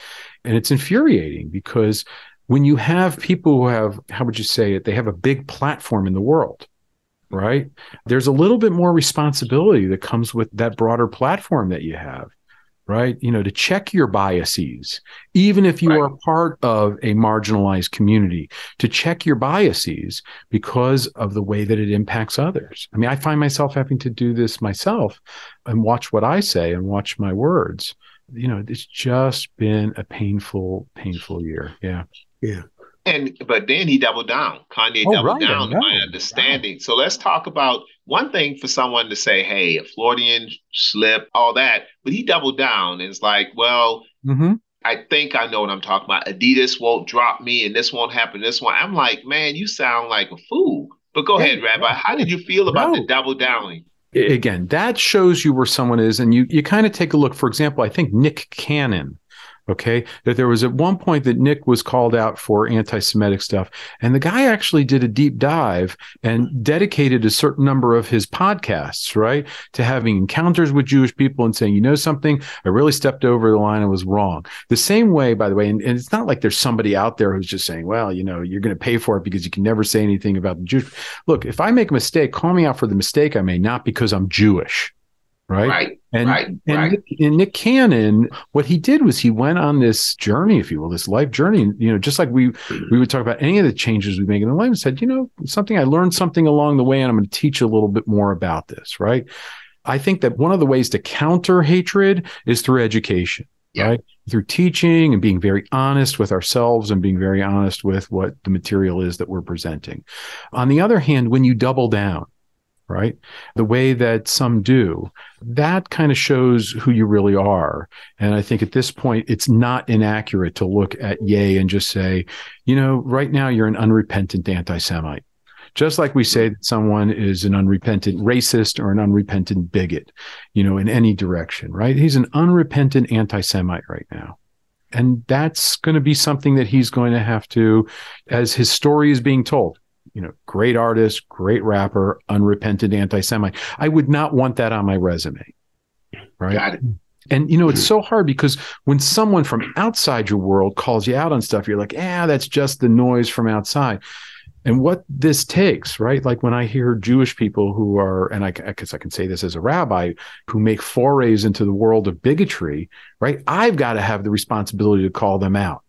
Speaker 2: And it's infuriating because when you have people who have how would you say it? They have a big platform in the world right? There's a little bit more responsibility that comes with that broader platform that you have right? You know to check your biases even if you
Speaker 3: Right.
Speaker 2: are part of a marginalized community to check your biases because of the way that it impacts others. I mean i find myself having to do this myself and watch what i say and watch my words. You know it's just been a painful painful year. Yeah
Speaker 3: And but then he doubled down. Kanye
Speaker 2: Oh,
Speaker 3: doubled
Speaker 2: right,
Speaker 3: down,
Speaker 2: know.
Speaker 3: my understanding. So let's talk about one thing for someone to say, "Hey, a Freudian slip, all that," but he doubled down. And it's like, well,
Speaker 2: mm-hmm.
Speaker 3: I think I know what I'm talking about. Adidas won't drop me, and this won't happen. This one, I'm like, man, you sound like a fool. But go
Speaker 2: Yeah,
Speaker 3: ahead, Rabbi. How did you feel about
Speaker 2: No.
Speaker 3: the double downing?
Speaker 2: again that shows you where someone is and you you kind of take a look for example i think nick cannon okay? That there was at one point that nick was called out for anti-semitic stuff. And the guy actually did a deep dive and dedicated a certain number of his podcasts right? To having encounters with jewish people and saying you know something? I really stepped over the line and was wrong. The same way by the way and, and it's not like there's somebody out there who's just saying well you know you're going to pay for it because you can never say anything about the jewish look if i make a mistake call me out for the mistake i made not because i'm jewish right,
Speaker 3: Right,
Speaker 2: and,
Speaker 3: right,
Speaker 2: and,
Speaker 3: right.
Speaker 2: Nick, and Nick Cannon, what he did was he went on this journey, if you will, this life journey. You know, just like we we would talk about any of the changes we make in the life, and said, you know, something I learned something along the way, and I'm going to teach you a little bit more about this, right? I think that one of the ways to counter hatred is through education,
Speaker 3: Yeah.
Speaker 2: right? Through teaching and being very honest with ourselves and being very honest with what the material is that we're presenting. On the other hand, when you double down, right? The way that some do. That kind of shows who you really are. And I think at this point, it's not inaccurate to look at Ye and just say, you know, right now you're an unrepentant anti Semite. Just like we say that someone is an unrepentant racist or an unrepentant bigot, you know, in any direction, right? He's an unrepentant anti Semite right now. And that's going to be something that he's going to have to, as his story is being told, you know, great artist, great rapper, unrepentant anti Semite. I would not want that on my resume. Right. And you know, it's so hard because when someone from outside your world calls you out on stuff, you're like, ah, that's just the noise from outside. And what this takes, right? Like when I hear Jewish people who are, and I, I guess I can say this as a rabbi, who make forays into the world of bigotry, right? I've got to have the responsibility to call them out.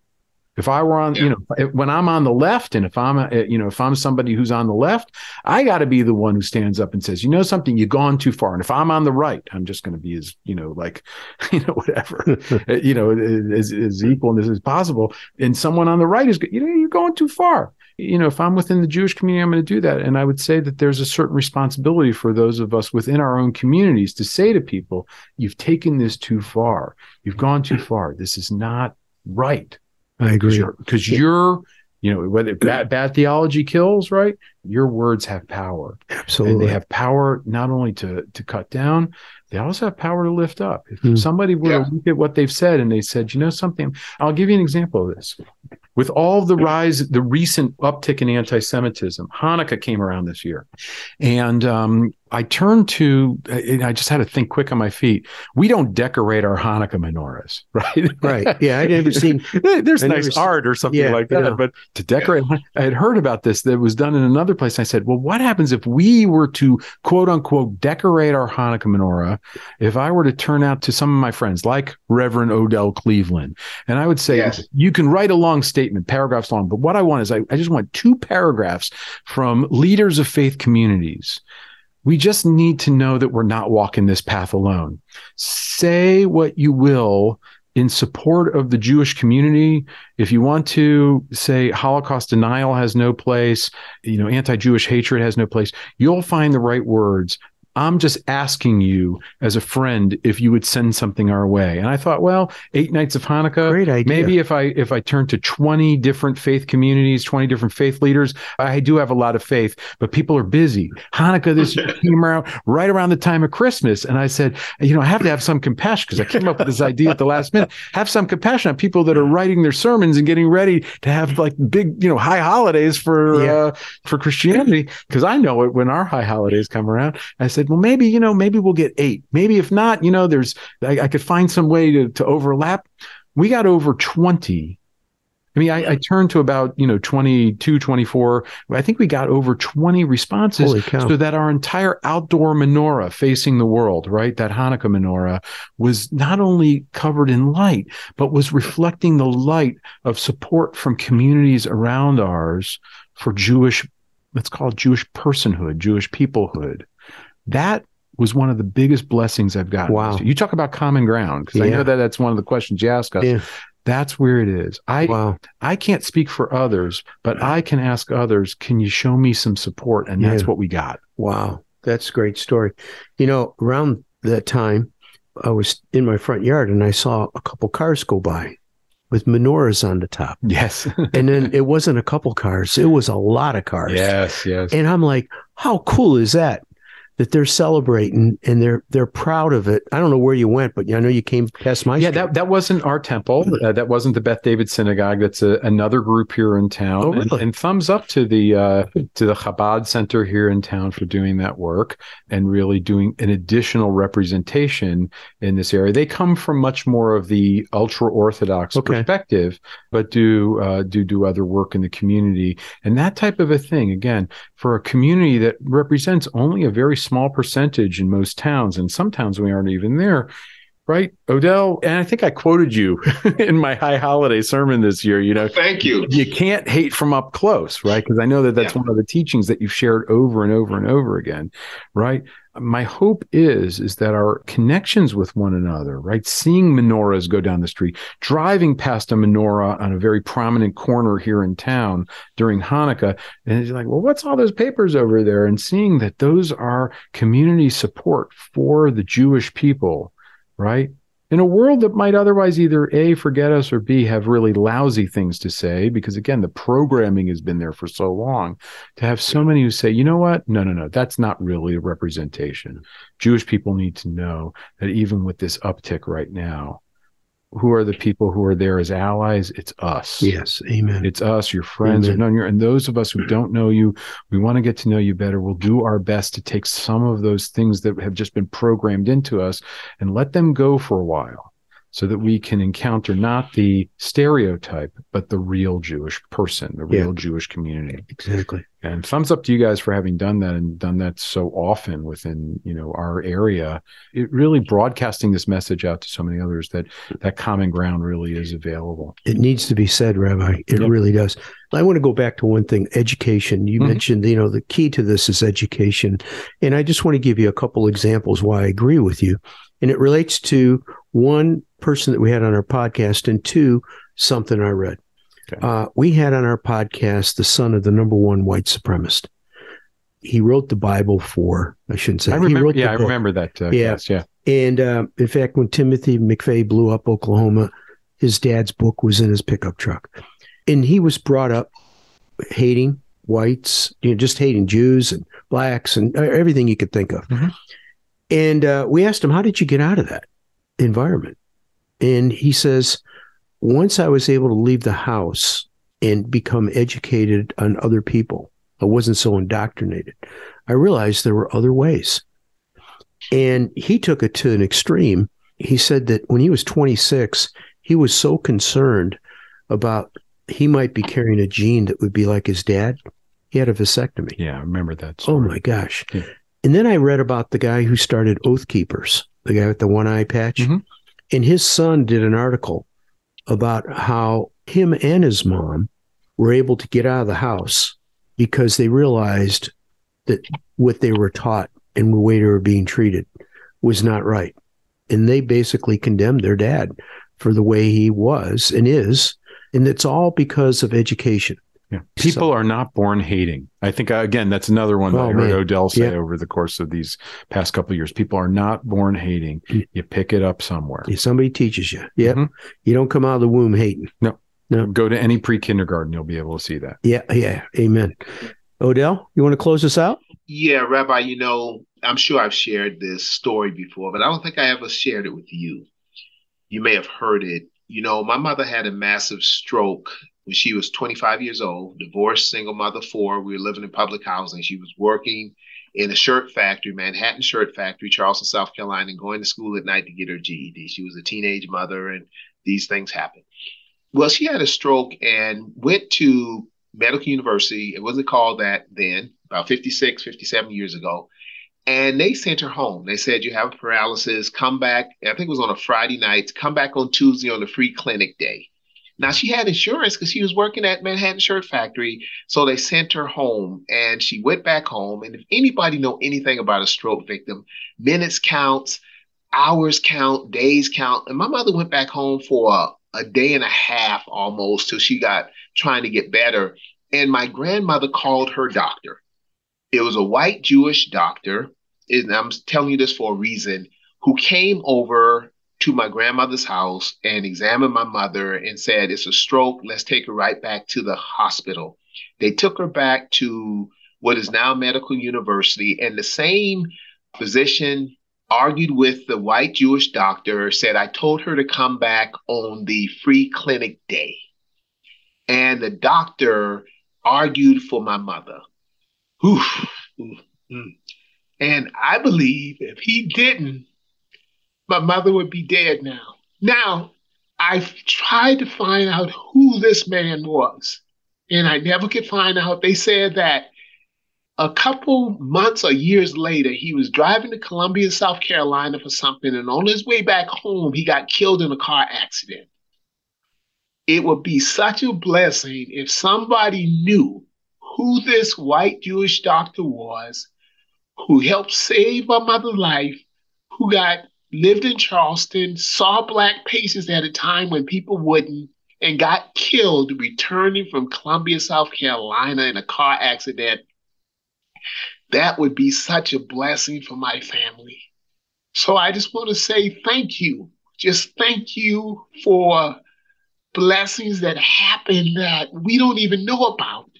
Speaker 2: If I were on, yeah. you know, when I'm on the left, and if I'm, uh, you know, if I'm somebody who's on the left, I got to be the one who stands up and says, you know, something, you've gone too far. And if I'm on the right, I'm just going to be as, you know, like, you know, whatever, you know, as, as equal and as possible. And someone on the right is, you know, you're going too far you know, if I'm within the Jewish community, I'm going to do that. And I would say that there's a certain responsibility for those of us within our own communities to say to people, you've taken this too far. You've gone too far. This is not right.
Speaker 5: I agree.
Speaker 2: Because you're, you're, you know, whether bad, bad theology kills, right? Your words have power.
Speaker 5: Absolutely.
Speaker 2: And they have power not only to to cut down, they also have power to lift up. If mm. somebody were yeah. to look at what they've said and they said, you know something, I'll give you an example of this with all the rise, the recent uptick in anti-Semitism, Hanukkah came around this year, and um, I turned to, I just had to think quick on my feet. We don't decorate our Hanukkah menorahs, right?
Speaker 5: Right. Yeah, I never seen.
Speaker 2: There's I nice art or something yeah, like that, yeah. but to decorate, I had heard about this that was done in another place. I said, well, what happens if we were to quote unquote decorate our Hanukkah menorah? If I were to turn out to some of my friends, like Reverend Odell Cleveland, and I would say, yes. you can write a long statement, paragraphs long, but what I want is I, I just want two paragraphs from leaders of faith communities we just need to know that we're not walking this path alone. Say what you will in support of the Jewish community. If you want to say Holocaust denial has no place, you know, anti Jewish hatred has no place, you'll find the right words I'm just asking you as a friend if you would send something our way. And I thought, well, eight nights of Hanukkah.
Speaker 5: Great idea.
Speaker 2: Maybe if I if I turn to 20 different faith communities, 20 different faith leaders, I do have a lot of faith, but people are busy. Hanukkah this year came around right around the time of Christmas. And I said, you know, I have to have some compassion because I came up with this idea at the last minute. Have some compassion on people that are writing their sermons and getting ready to have like big, you know, high holidays for yeah. uh, for Christianity. Because I know it when our high holidays come around. I said, said, well, maybe, you know, maybe we'll get eight. Maybe if not, you know, there's, I, I could find some way to, to overlap. We got over 20 I mean, I, I, turned to about, you know, 22, 24. I think we got over 20 responses so that our entire outdoor menorah facing the world, right? That Hanukkah menorah was not only covered in light, but was reflecting the light of support from communities around ours for Jewish, let's call it Jewish personhood, Jewish peoplehood. That was one of the biggest blessings I've gotten.
Speaker 5: Wow.
Speaker 2: You talk about common ground because yeah. I know that that's one of the questions you ask us. Yeah. That's where it is. I wow. I can't speak for others, but I can ask others, can you show me some support? And that's yeah. what we got.
Speaker 5: Wow. That's a great story. You know, around that time, I was in my front yard and I saw a couple cars go by with menorahs on the top.
Speaker 2: Yes.
Speaker 5: and then it wasn't a couple cars, it was a lot of cars.
Speaker 2: Yes, yes.
Speaker 5: And I'm like, how cool is that? That they're celebrating and they're they're proud of it. I don't know where you went, but I know you came past my.
Speaker 2: Yeah, street. that that wasn't our temple. Uh, that wasn't the Beth David Synagogue. That's a, another group here in town.
Speaker 5: Oh, really?
Speaker 2: and, and, thumbs up to the uh, to the Chabad Center here in town for doing that work and really doing an additional representation in this area. They come from much more of the ultra orthodox okay. perspective, but do uh, do do other work in the community and that type of a thing. Again, for a community that represents only a very small percentage in most towns, and some towns we aren't even there. right? Odell, and I think I quoted you in my high holiday sermon this year. You know,
Speaker 3: thank you.
Speaker 2: You can't hate from up close, right? Because I know that that's yeah. one of the teachings that you've shared over and over and over again, right? My hope is is that our connections with one another, right? Seeing menorahs go down the street, driving past a menorah on a very prominent corner here in town during Hanukkah, and it's like, well, what's all those papers over there? And seeing that those are community support for the Jewish people right? In a world that might otherwise either A, forget us, or B, have really lousy things to say, because again, the programming has been there for so long, to have so many who say, you know what? No, no, no, that's not really a representation. Jewish people need to know that even with this uptick right now, who are the people who are there as allies? It's us.
Speaker 5: Yes. Amen.
Speaker 2: It's us, your friends, amen. and, your, and those of us who don't know you, we want to get to know you better. We'll do our best to take some of those things that have just been programmed into us and let them go for a while so that we can encounter not the stereotype, but the real Jewish person, the real yeah. Jewish community.
Speaker 5: Exactly.
Speaker 2: And thumbs up to you guys for having done that and done that so often within, you know, our area. It really broadcasting this message out to so many others that that common ground really is available.
Speaker 5: It needs to be said, Rabbi. It yep. really does. I want to go back to one thing, education. You mm-hmm. mentioned, you know, the key to this is education. And I just want to give you a couple examples why I agree with you. And it relates to one person that we had on our podcast, and two, something I read. Okay. Uh, we had on our podcast the son of the number one white supremacist. He wrote the Bible for, I shouldn't say.
Speaker 2: I remember, yeah, I remember that. Uh, yeah. Yeah.
Speaker 5: And uh, in fact, when Timothy McVeigh blew up Oklahoma, his dad's book was in his pickup truck. And he was brought up hating whites, you know, just hating Jews and blacks and uh, everything you could think of. Mm-hmm. And uh, we asked him, How did you get out of that environment? And he says, once I was able to leave the house and become educated on other people, I wasn't so indoctrinated. I realized there were other ways. And he took it to an extreme. He said that when he was 26, he was so concerned about he might be carrying a gene that would be like his dad. He had a vasectomy.
Speaker 2: Yeah, I remember that.
Speaker 5: Story. Oh my gosh. Yeah. And then I read about the guy who started Oath Keepers, the guy with the one eye patch. Mm-hmm. And his son did an article about how him and his mom were able to get out of the house because they realized that what they were taught and the way they were being treated was not right. And they basically condemned their dad for the way he was and is. And it's all because of education.
Speaker 2: Yeah. People so, are not born hating. I think uh, again that's another one that oh, I heard man. Odell say yeah. over the course of these past couple years. People are not born hating. Mm. You pick it up somewhere.
Speaker 5: Somebody teaches you. Yeah. Mm-hmm. You don't come out of the womb hating.
Speaker 2: No. No. Go to any pre-kindergarten, you'll be able to see that.
Speaker 5: Yeah, yeah. Amen. Odell, you want to close us out?
Speaker 3: Yeah, Rabbi, you know, I'm sure I've shared this story before, but I don't think I ever shared it with you. You may have heard it. You know, my mother had a massive stroke when she was 25 years old, divorced, single mother, four. We were living in public housing. She was working in a shirt factory, Manhattan Shirt Factory, Charleston, South Carolina, and going to school at night to get her GED. She was a teenage mother, and these things happen. Well, she had a stroke and went to medical university. It wasn't called that then, about 56, 57 years ago. And they sent her home. They said, You have a paralysis, come back. I think it was on a Friday night, come back on Tuesday on the free clinic day. Now she had insurance because she was working at Manhattan Shirt Factory, so they sent her home, and she went back home. And if anybody know anything about a stroke victim, minutes counts, hours count, days count. And my mother went back home for a, a day and a half almost till she got trying to get better. And my grandmother called her doctor. It was a white Jewish doctor. And I'm telling you this for a reason. Who came over to my grandmother's house and examined my mother and said, It's a stroke. Let's take her right back to the hospital. They took her back to what is now Medical University, and the same physician argued with the white Jewish doctor, said, I told her to come back on the free clinic day. And the doctor argued for my mother. Oof, oof, mm. And I believe if he didn't, my mother would be dead now. Now, I've tried to find out who this man was, and I never could find out. They said that a couple months or years later, he was driving to Columbia, South Carolina for something, and on his way back home, he got killed in a car accident. It would be such a blessing if somebody knew who this white Jewish doctor was, who helped save my mother's life, who got lived in Charleston, saw black patients at a time when people wouldn't, and got killed returning from Columbia, South Carolina in a car accident. That would be such a blessing for my family. So I just want to say thank you. Just thank you for blessings that happen that we don't even know about.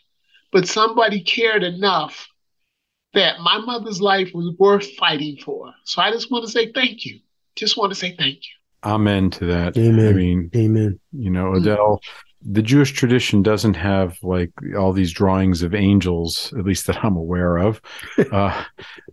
Speaker 3: But somebody cared enough that my mother's life was worth fighting for. So I just want to say thank you. Just want to say thank you.
Speaker 2: Amen to that.
Speaker 5: Amen.
Speaker 2: I mean,
Speaker 5: Amen.
Speaker 2: you know, mm. Odell, the Jewish tradition doesn't have like all these drawings of angels, at least that I'm aware of. Uh,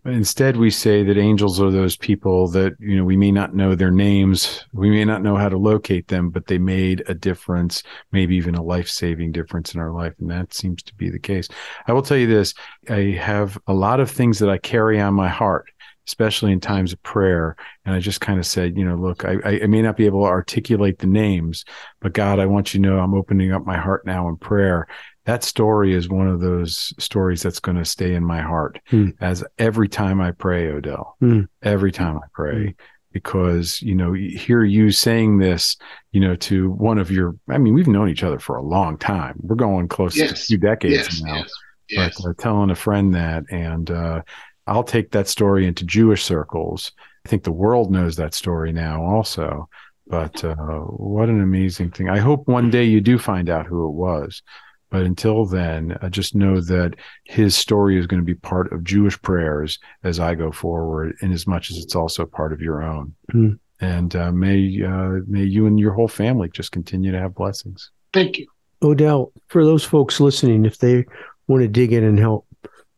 Speaker 2: instead, we say that angels are those people that, you know, we may not know their names, we may not know how to locate them, but they made a difference, maybe even a life saving difference in our life. And that seems to be the case. I will tell you this I have a lot of things that I carry on my heart especially in times of prayer. And I just kind of said, you know, look, I, I may not be able to articulate the names, but God, I want you to know I'm opening up my heart now in prayer. That story is one of those stories that's going to stay in my heart
Speaker 5: Hmm.
Speaker 2: as every time I pray, Odell,
Speaker 5: Hmm.
Speaker 2: every time I pray. Because, you know, hear you saying this, you know, to one of your, I mean, we've known each other for a long time. We're going close to a few decades
Speaker 3: Yes,
Speaker 2: now
Speaker 3: yes, yes.
Speaker 2: but uh, telling a friend that and uh, i'll take that story into jewish circles. I think the world knows that story now also but uh, what an amazing thing. I hope one day you do find out who it was. But until then uh, just know that his story is going to be part of jewish prayers as i go forward in as much as it's also part of your own.
Speaker 5: Hmm.
Speaker 2: and uh, may uh, may you and your whole family just continue to have blessings.
Speaker 3: Thank you.
Speaker 5: Odell, for those folks listening, if they want to dig in and help,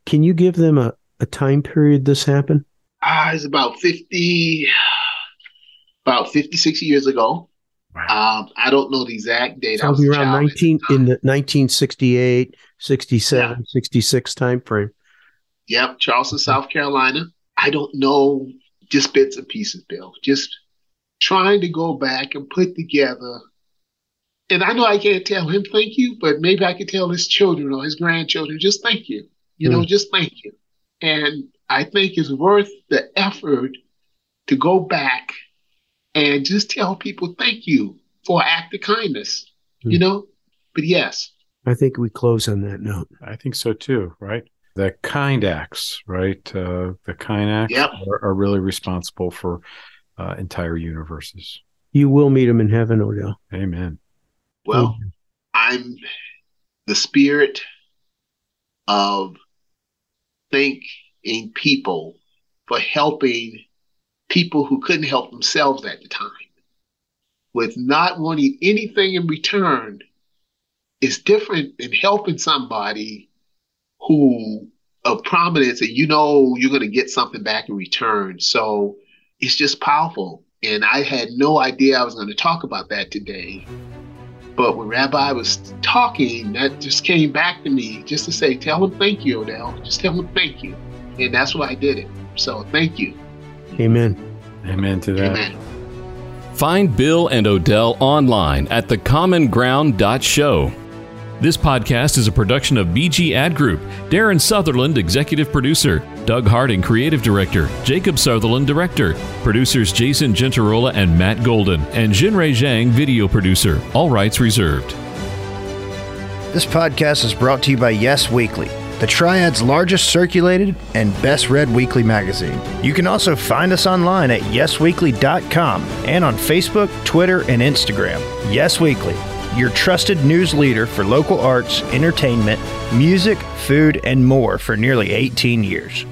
Speaker 5: can you give them a, a time period this happened?
Speaker 3: Ah, it's about 50, about 56 years ago. Um, I don't know the exact date. I was
Speaker 5: Probably around 19
Speaker 3: the
Speaker 5: in the 1968, 67, 66 time frame.
Speaker 3: Yep, Charleston, South Carolina. I don't know just bits and pieces, Bill. Just trying to go back and put together. And I know I can't tell him thank you, but maybe I could tell his children or his grandchildren just thank you. You know, just thank you. And I think it's worth the effort to go back and just tell people thank you for an act of kindness. You know? But yes,
Speaker 5: I think we close on that note.
Speaker 2: I think so too, right? The kind acts, right? Uh, the kind acts
Speaker 3: Yep.
Speaker 2: are, are really responsible for uh, entire universes.
Speaker 5: You will meet him in heaven, Odell.
Speaker 2: Amen.
Speaker 3: well, I'm the spirit of thanking people for helping people who couldn't help themselves at the time with not wanting anything in return is different than helping somebody who of prominence and you know you're going to get something back in return. So it's just powerful. And i had no idea i was going to talk about that today but when Rabbi was talking, that just came back to me just to say, tell him thank you, Odell. Just tell him thank you. And that's why I did it. So thank you.
Speaker 5: Amen.
Speaker 2: Amen to that.
Speaker 3: Amen.
Speaker 1: Find Bill and Odell online at thecommonground.show. This podcast is a production of BG Ad Group, Darren Sutherland, Executive Producer, Doug Harding, Creative Director, Jacob Sutherland, Director, producers Jason Gentarola and Matt Golden, and Jinrei Zhang, Video Producer. All rights reserved.
Speaker 6: This podcast is brought to you by Yes Weekly, the Triad's largest circulated and best read weekly magazine. You can also find us online at yesweekly.com and on Facebook, Twitter, and Instagram. Yes Weekly, your trusted news leader for local arts, entertainment, music, food, and more for nearly 18 years.